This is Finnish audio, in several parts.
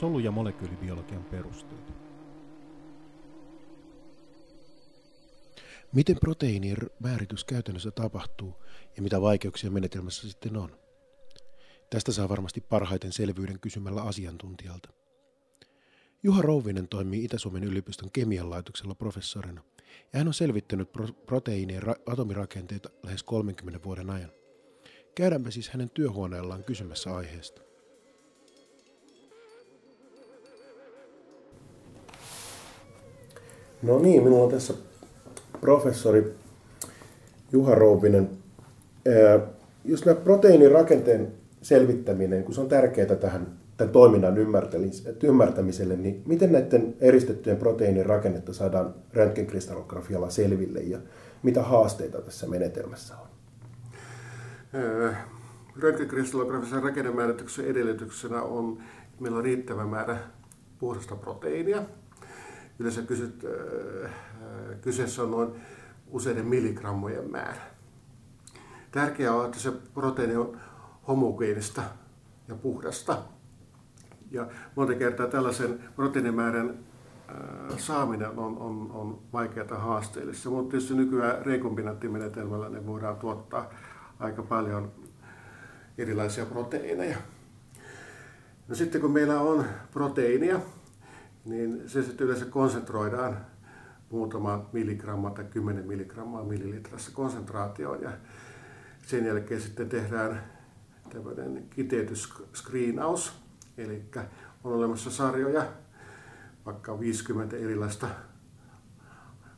solu- ja molekyylibiologian perusteita. Miten proteiinien määritys käytännössä tapahtuu ja mitä vaikeuksia menetelmässä sitten on? Tästä saa varmasti parhaiten selvyyden kysymällä asiantuntijalta. Juha Rouvinen toimii Itä-Suomen yliopiston kemian laitoksella professorina ja hän on selvittänyt pro- proteiinien ra- atomirakenteita lähes 30 vuoden ajan. Käydäänpä siis hänen työhuoneellaan kysymässä aiheesta. No niin, minulla on tässä professori Juha Rouvinen. Jos nämä proteiinin rakenteen selvittäminen, kun se on tärkeää tähän tämän toiminnan ymmärtämiselle, niin miten näiden eristettyjen proteiinin rakennetta saadaan röntgenkristallografialla selville ja mitä haasteita tässä menetelmässä on? Röntgenkristallografisen rakennemäärityksen edellytyksenä on, että meillä on riittävä määrä puhdasta proteiinia. Yleensä kysyt, kyseessä on noin useiden milligrammojen määrä. Tärkeää on, että se proteiini on homogeenista ja puhdasta. Ja monta kertaa tällaisen proteiinimäärän saaminen on, on, on vaikeaa haasteellista, mutta tietysti nykyään rekombinaattimenetelmällä ne voidaan tuottaa aika paljon erilaisia proteiineja. No sitten kun meillä on proteiinia, niin se sitten yleensä konsentroidaan muutama milligramma tai 10 milligrammaa millilitrassa konsentraatioon ja sen jälkeen sitten tehdään tämmöinen kiteytysskriinaus, eli on olemassa sarjoja, vaikka 50 erilaista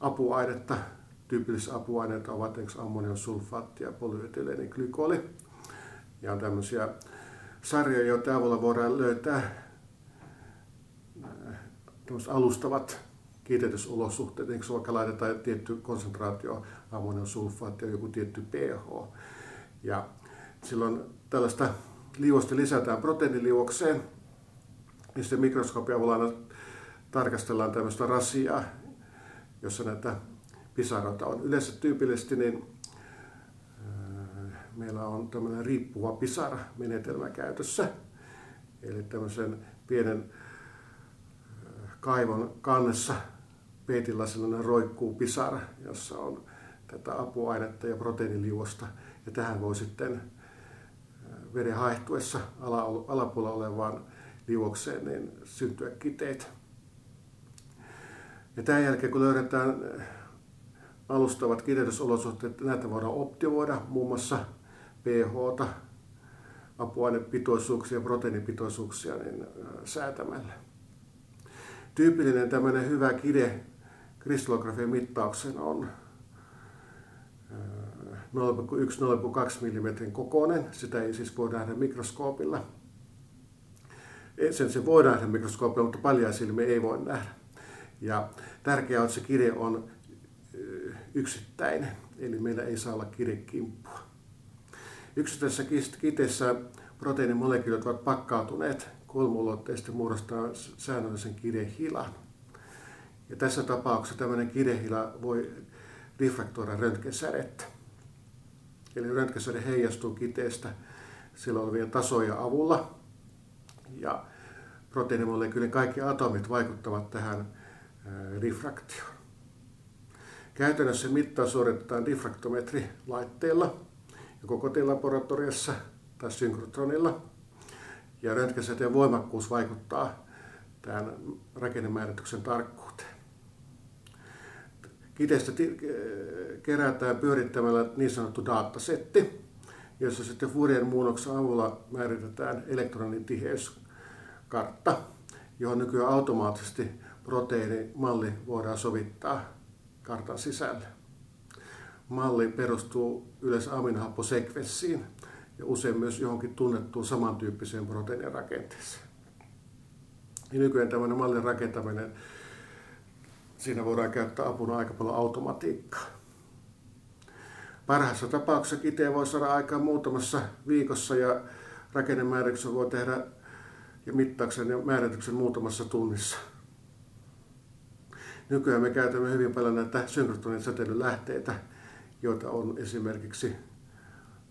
apuainetta. Tyypillisiä apuaineita ovat ammonium sulfaatti ja polyetyleeniglykoli. Ja on tämmöisiä sarjoja, joiden avulla voidaan löytää alustavat kiitetysolosuhteet, niin vaikka laitetaan tietty konsentraatio ammonium sulfaatti ja joku tietty pH. Ja silloin tällaista liuosta lisätään proteiiniliuokseen, niin sitten mikroskoopin avulla tarkastellaan tämmöistä rasiaa, jossa näitä pisaroita on. Yleensä tyypillisesti niin meillä on tämmöinen riippuva pisara-menetelmä käytössä. Eli tämmöisen pienen kaivon kannessa peitillä sellainen roikkuu pisara, jossa on tätä apuainetta ja proteiiniliuosta. Ja tähän voi sitten veden haihtuessa alapuolella olevaan liuokseen niin syntyä kiteitä. Ja tämän jälkeen kun löydetään alustavat kiteytysolosuhteet, näitä voidaan optimoida muun muassa pH, apuainepitoisuuksia ja proteiinipitoisuuksia niin säätämällä. Tyypillinen tämmöinen hyvä kide kristallografian mittaukseen on 0,1-0,2 mm kokoinen. Sitä ei siis voi nähdä mikroskoopilla. Sen se voi nähdä mikroskoopilla, mutta paljon silmiä ei voi nähdä. Ja tärkeää on, että se kirje on yksittäinen, eli meillä ei saa olla kirjekimppua. Yksittäisessä kiteessä proteiinimolekyylit ovat pakkautuneet kolmuulotteisesti muodostaa säännöllisen kirjehilan. Ja tässä tapauksessa tämmöinen kirjehila voi diffraktoida röntgensädettä. Eli röntgensäde heijastuu kiteestä sillä olevien tasoja avulla. Ja proteiinimolekyylin kaikki atomit vaikuttavat tähän diffraktioon. Käytännössä mittaus suoritetaan diffraktometrilaitteella joko kotilaboratoriossa tai synkrotronilla. Ja röntgensäteen voimakkuus vaikuttaa tähän rakennemäärityksen tarkkuuteen. Kiteestä kerätään pyörittämällä niin sanottu datasetti, jossa sitten Fourier muunnoksen avulla määritetään elektronitiheyskartta, johon nykyään automaattisesti proteiinimalli voidaan sovittaa kartan sisälle. Malli perustuu yleensä aminohapposekvenssiin ja usein myös johonkin tunnettuun samantyyppiseen proteiinin rakenteeseen. Ja nykyään tämmöinen mallin rakentaminen, siinä voidaan käyttää apuna aika paljon automatiikkaa. Parhaassa tapauksessa kiteen voi saada aikaan muutamassa viikossa ja rakennemäärityksen voi tehdä ja mittauksen ja määrityksen muutamassa tunnissa. Nykyään me käytämme hyvin paljon näitä synkrotronin säteilylähteitä, joita on esimerkiksi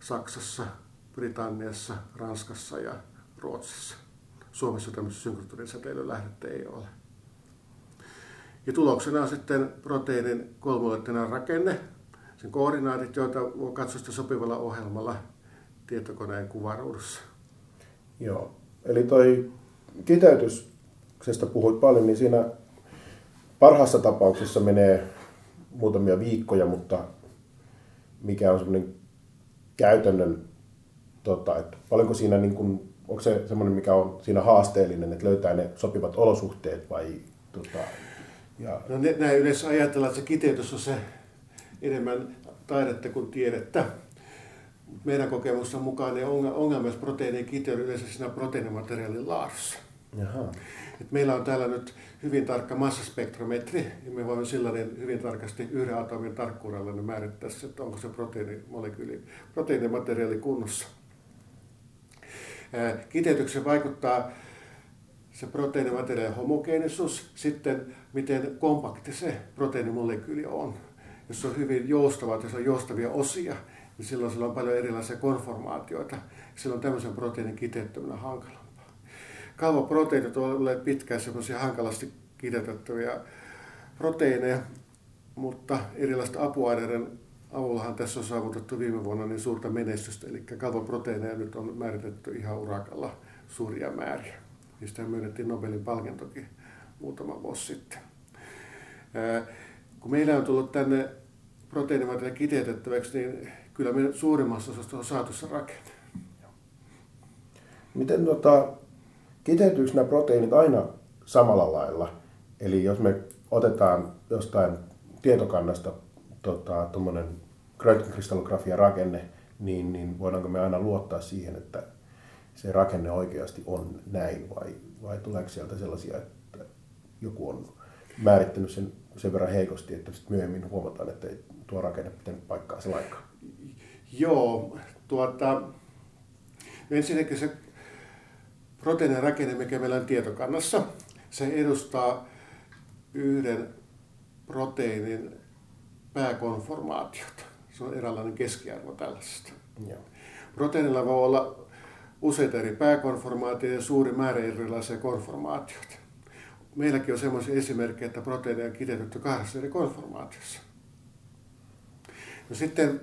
Saksassa, Britanniassa, Ranskassa ja Ruotsissa. Suomessa tämmöistä synkrotrisäteilylähdettä ei ole. Ja tuloksena on sitten proteiinin kolmolettinen rakenne, sen koordinaatit, joita voi katsoa sopivalla ohjelmalla tietokoneen kuvaruudussa. Joo, eli toi kiteytyksestä puhuit paljon, niin siinä parhaassa tapauksessa menee muutamia viikkoja, mutta mikä on semmoinen käytännön, tota, että paljonko siinä, niin kuin, onko se semmoinen, mikä on siinä haasteellinen, että löytää ne sopivat olosuhteet vai tota, ja... No näin yleensä ajatellaan, että se kiteytys on se enemmän taidetta kuin tiedettä. Meidän kokemusten mukaan ne ongelmat proteiinien kiteydy yleensä siinä proteiinimateriaalin laadussa. Jaha. Et meillä on täällä nyt hyvin tarkka massaspektrometri, ja me voimme sillä niin hyvin tarkasti yhden atomin tarkkuudella niin määrittää, että onko se proteiinimolekyyli, proteiinimateriaali kunnossa. Kiteytykseen vaikuttaa se proteiinimateriaalin homogeenisuus, sitten miten kompakti se proteiinimolekyyli on. Jos se on hyvin joustava, jos on joustavia osia, niin silloin sillä on paljon erilaisia konformaatioita. Silloin tämmöisen proteiinin kiteyttäminen on hankalampaa. Kalvoproteiinit ovat olleet pitkään semmoisia hankalasti kiteytettäviä proteiineja, mutta erilaisten apuaineiden avullahan tässä on saavutettu viime vuonna niin suurta menestystä. Eli kalvoproteiineja nyt on määritetty ihan urakalla suuria määriä. Niistä myönnettiin Nobelin palkintokin muutama vuosi sitten. Kun meillä on tullut tänne proteiinimateriaalia kiteytettäväksi, niin kyllä me suurimmassa osassa on saatu se rakenne. Miten tota, kiteytyykö nämä proteiinit aina samalla lailla? Eli jos me otetaan jostain tietokannasta tuommoinen tota, kristallografia rakenne, niin, niin voidaanko me aina luottaa siihen, että se rakenne oikeasti on näin vai, vai tuleeko sieltä sellaisia, että joku on määrittänyt sen sen verran heikosti, että sitten myöhemmin huomataan, että ei tuo rakenne pitänyt paikkaa se lainkaan. Joo, tuota, ensinnäkin se proteiinin rakenne, mikä meillä on tietokannassa, se edustaa yhden proteiinin pääkonformaatiota. Se on eräänlainen keskiarvo tällaisesta. Joo. Proteiinilla voi olla useita eri pääkonformaatioita ja suuri määrä erilaisia konformaatioita meilläkin on sellaisia esimerkkejä, että proteiineja on kiteytetty kahdessa eri konformaatiossa. No sitten,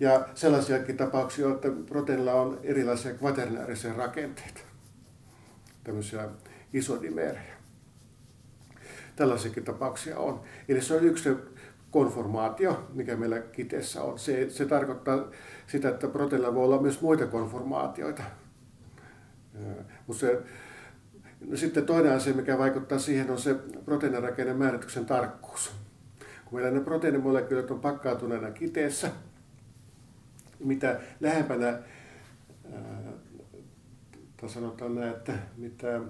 ja sellaisiakin tapauksia, että proteiinilla on erilaisia kvaternäärisiä rakenteita, tämmöisiä isodimeerejä. Tällaisiakin tapauksia on. Eli se on yksi konformaatio, mikä meillä kiteessä on. Se, se tarkoittaa sitä, että proteiinilla voi olla myös muita konformaatioita. Mutta se No sitten toinen asia, mikä vaikuttaa siihen, on se proteiinirakenne määrityksen tarkkuus. Kun meillä ne proteiinimolekyylit on pakkaatuneena kiteessä, mitä lähempänä, tai sanotaan näin, että mitä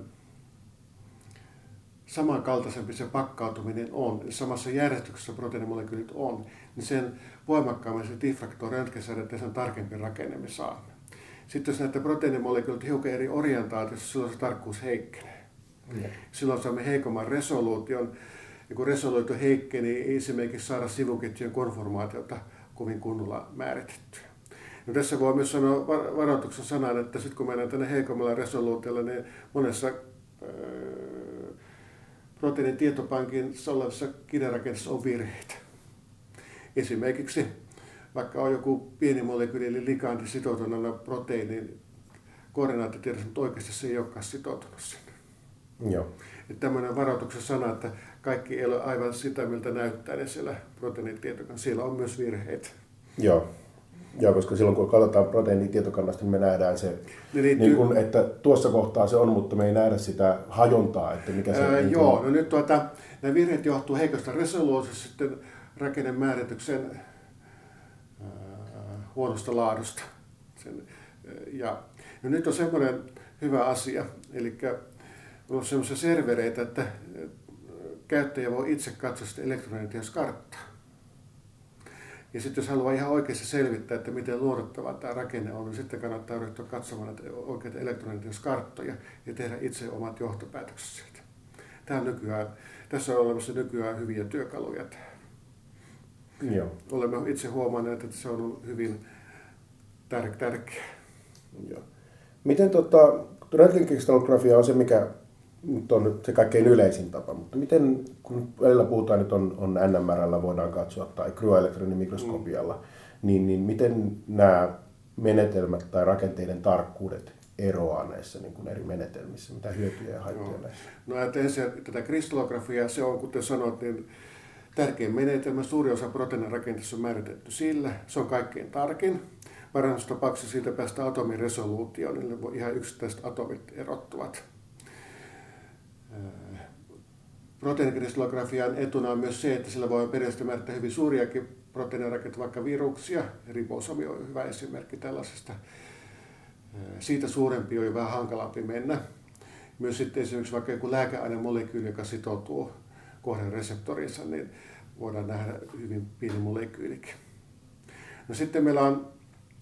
samankaltaisempi se pakkautuminen on, samassa järjestyksessä proteiinimolekyylit on, niin sen voimakkaammin se diffraktio röntgensädet ja sen tarkempi rakenne me saamme. Sitten jos näitä proteiinimolekyylit hiukan eri orientaatiossa, silloin se tarkkuus heikkenee. Mm. Silloin saamme heikomman resoluution. Ja kun resoluutio heikkenee, niin ei esimerkiksi saada sivuketjujen konformaatiota kovin kunnolla määritettyä. No tässä voi myös sanoa varoituksen sanan, että sitten kun mennään tänne heikommalla resoluutiolla, niin monessa äh, proteiinin tietopankin olevassa kirjarakenteessa on virheitä. Esimerkiksi vaikka on joku pieni molekyyli eli ligandi sitoutuneena proteiinin koordinaattitiedossa, mutta oikeasti se ei olekaan sitoutunut sinne. Joo. Että tämmöinen varoituksen sana, että kaikki ei ole aivan sitä, miltä näyttää niin siellä proteiinitietokannassa. Siellä on myös virheitä. Joo. Joo, koska silloin kun katsotaan proteiinitietokannasta, niin me nähdään se, niin, niin kun, että tuossa kohtaa se on, mutta me ei nähdä sitä hajontaa, että mikä se ää, niin Joo, on. no nyt tuota, nämä virheet johtuu heikosta resoluutiosta sitten rakennemäärityksen huonosta laadusta. Sen, ja no nyt on semmoinen hyvä asia, eli on semmoisia servereitä, että käyttäjä voi itse katsoa sitä elektronentioskarttaa. Ja sitten jos haluaa ihan oikeasti selvittää, että miten luotettava tämä rakenne on, niin sitten kannattaa ryhtyä katsomaan näitä oikeita elektronentioskarttoja ja tehdä itse omat johtopäätökset siitä. Tämä on nykyään, tässä on olemassa nykyään hyviä työkaluja. Joo. Olemme itse huomanneet, että se on hyvin tär- tärkeä. Joo. Miten tota, röntgenkristallografia on se, mikä nyt on se kaikkein yleisin tapa, mutta miten, kun välillä puhutaan, että on, on NMRllä voidaan katsoa tai mikroskopialla, mm. niin, niin miten nämä menetelmät tai rakenteiden tarkkuudet eroaa näissä niin kuin eri menetelmissä? Mitä hyötyjä ja haittoja no. näissä? No ensin tätä kristallografiaa, se on kuten sanoit, niin tärkein menetelmä. Suuri osa proteiinin rakenteessa on määritetty sillä. Se on kaikkein tarkin. Parhaassa tapauksessa siitä päästä atomin resoluutioon, niin ihan yksittäiset atomit erottuvat. Proteiinikristallografian etuna on myös se, että sillä voi periaatteessa hyvin suuriakin proteiinirakenteita, vaikka viruksia. Ribosomi on hyvä esimerkki tällaisesta. Siitä suurempi on jo vähän hankalampi mennä. Myös sitten esimerkiksi vaikka joku lääkeainemolekyyli, joka sitoutuu kohden reseptorinsa, niin voidaan nähdä hyvin pieni molekyylikin. No sitten meillä on,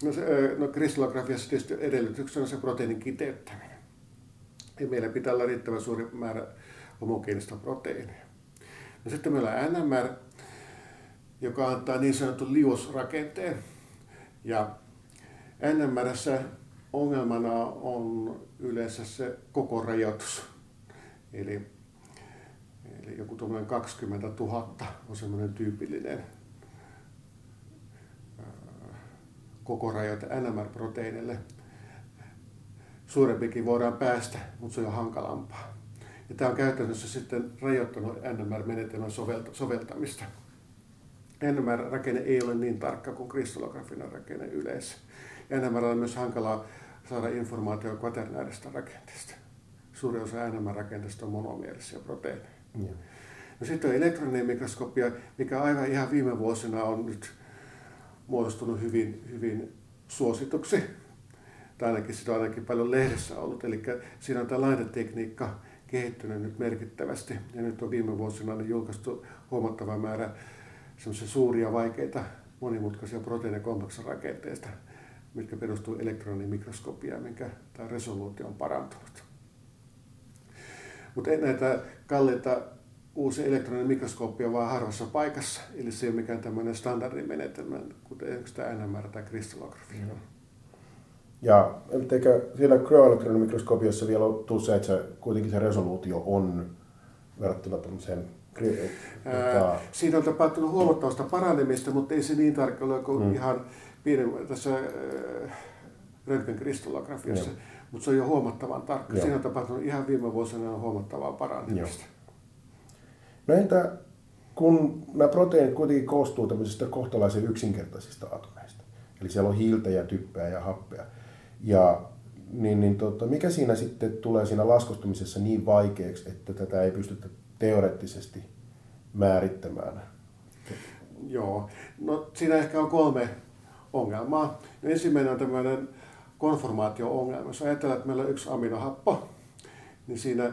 no, se, no kristallografiassa tietysti edellytyksenä se proteiinin kiteyttäminen. Ja meillä pitää olla riittävän suuri määrä homogeenista proteiinia. No sitten meillä on NMR, joka antaa niin sanotun liusrakenteen. Ja NMRssä ongelmana on yleensä se koko rajoitus. Eli, eli joku 20 000 on semmoinen tyypillinen koko rajoite NMR-proteiinille. Suurempikin voidaan päästä, mutta se on hankalampaa. Ja tämä on käytännössä sitten rajoittanut NMR-menetelmän soveltamista. NMR-rakenne ei ole niin tarkka kuin kristallografinen rakenne yleensä. NMR on myös hankalaa saada informaatio kvaternääristä rakenteesta. Suuri osa NMR-rakenteesta on monomielisiä proteiineja. Ja. No sitten on elektroninen mikroskopia, mikä aivan ihan viime vuosina on nyt muodostunut hyvin, hyvin suosituksi. Tai ainakin sitä on ainakin paljon lehdessä ollut. Eli siinä on tämä laitetekniikka kehittynyt nyt merkittävästi. Ja nyt on viime vuosina niin julkaistu huomattava määrä suuria, vaikeita, monimutkaisia proteiinikompleksin rakenteista, mitkä perustuu elektronimikroskopiaan, minkä tämä resoluutio on parantunut. Mutta näitä kalliita uusi elektroninen mikroskooppi on harvassa paikassa, eli se ei ole mikään tämmöinen standardimenetelmä, kuten tämä NMR tai kristallografia. Mm. Ja eikö siellä kryoelektronin mikroskopiossa vielä tullut se, että se, kuitenkin se resoluutio on verrattuna tämmöiseen Ää, siinä on tapahtunut huomattavasta paranemista, mutta ei se niin tarkka ole kuin mm. ihan pienen, tässä äh, röntgenkristallografiassa. Mutta se on jo huomattavan tarkka. Joo. Siinä on tapahtunut ihan viime vuosina huomattavaa paranemista. No entä kun nämä proteiinit kuitenkin koostuu tämmöisistä kohtalaisen yksinkertaisista atomeista, eli siellä on hiiltä ja typpeä ja happea, ja niin, niin tota, mikä siinä sitten tulee siinä laskustumisessa niin vaikeaksi, että tätä ei pystytä teoreettisesti määrittämään? Joo, no siinä ehkä on kolme ongelmaa. Ensimmäinen on tämmöinen konformaatio-ongelma. Jos ajatellaan, että meillä on yksi aminohappo, niin siinä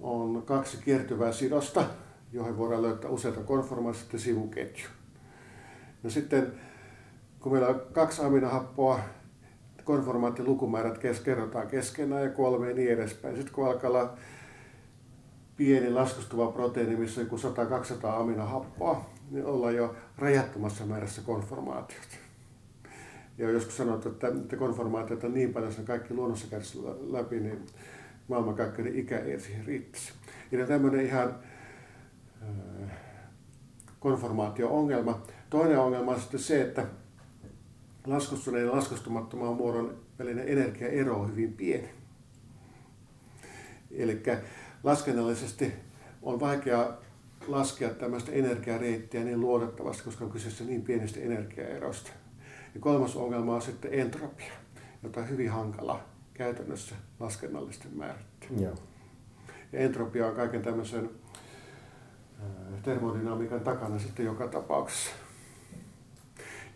on kaksi kiertyvää sidosta, johon voidaan löytää useita konformaatioita sivuketju. No sitten, kun meillä on kaksi aminohappoa, konformaattilukumäärät kes, kerrotaan keskenään ja kolme ja niin edespäin. Sitten kun alkaa olla pieni laskustuva proteiini, missä on joku 100-200 aminohappoa, niin ollaan jo rajattomassa määrässä konformaatiot. Ja joskus sanottu, että, että konformaatiot on niin paljon, että kaikki luonnossa kärsii läpi, niin maailmankaikkeuden ikä ei siihen riittäisi. Eli tämmöinen ihan äh, konformaatio-ongelma. Toinen ongelma on sitten se, että laskustuneen ja laskustumattoman muodon välinen energiaero on hyvin pieni. Eli laskennallisesti on vaikea laskea tämmöistä energiareittiä niin luotettavasti, koska on kyseessä niin pienestä energiaerosta. Ja kolmas ongelma on sitten entropia, jota on hyvin hankala käytännössä laskennallisesti määrittää. Ja entropia on kaiken tämmöisen termodynamiikan takana sitten joka tapauksessa.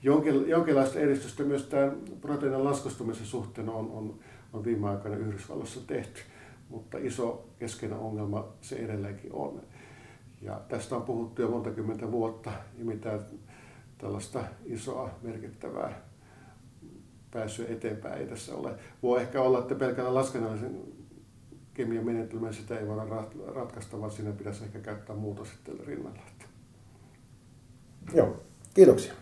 Jonkin, jonkinlaista edistystä myös tämän proteiinin laskustumisen suhteen on, on, on viime aikoina Yhdysvalloissa tehty, mutta iso keskeinen ongelma se edelleenkin on. Ja tästä on puhuttu jo monta kymmentä vuotta ja mitään tällaista isoa merkittävää pääsyä eteenpäin ei tässä ole. Voi ehkä olla, että pelkällä laskennallisen kemian menetelmän sitä ei voida ratkaista, vaan siinä pitäisi ehkä käyttää muuta sitten rinnalla. Joo, kiitoksia.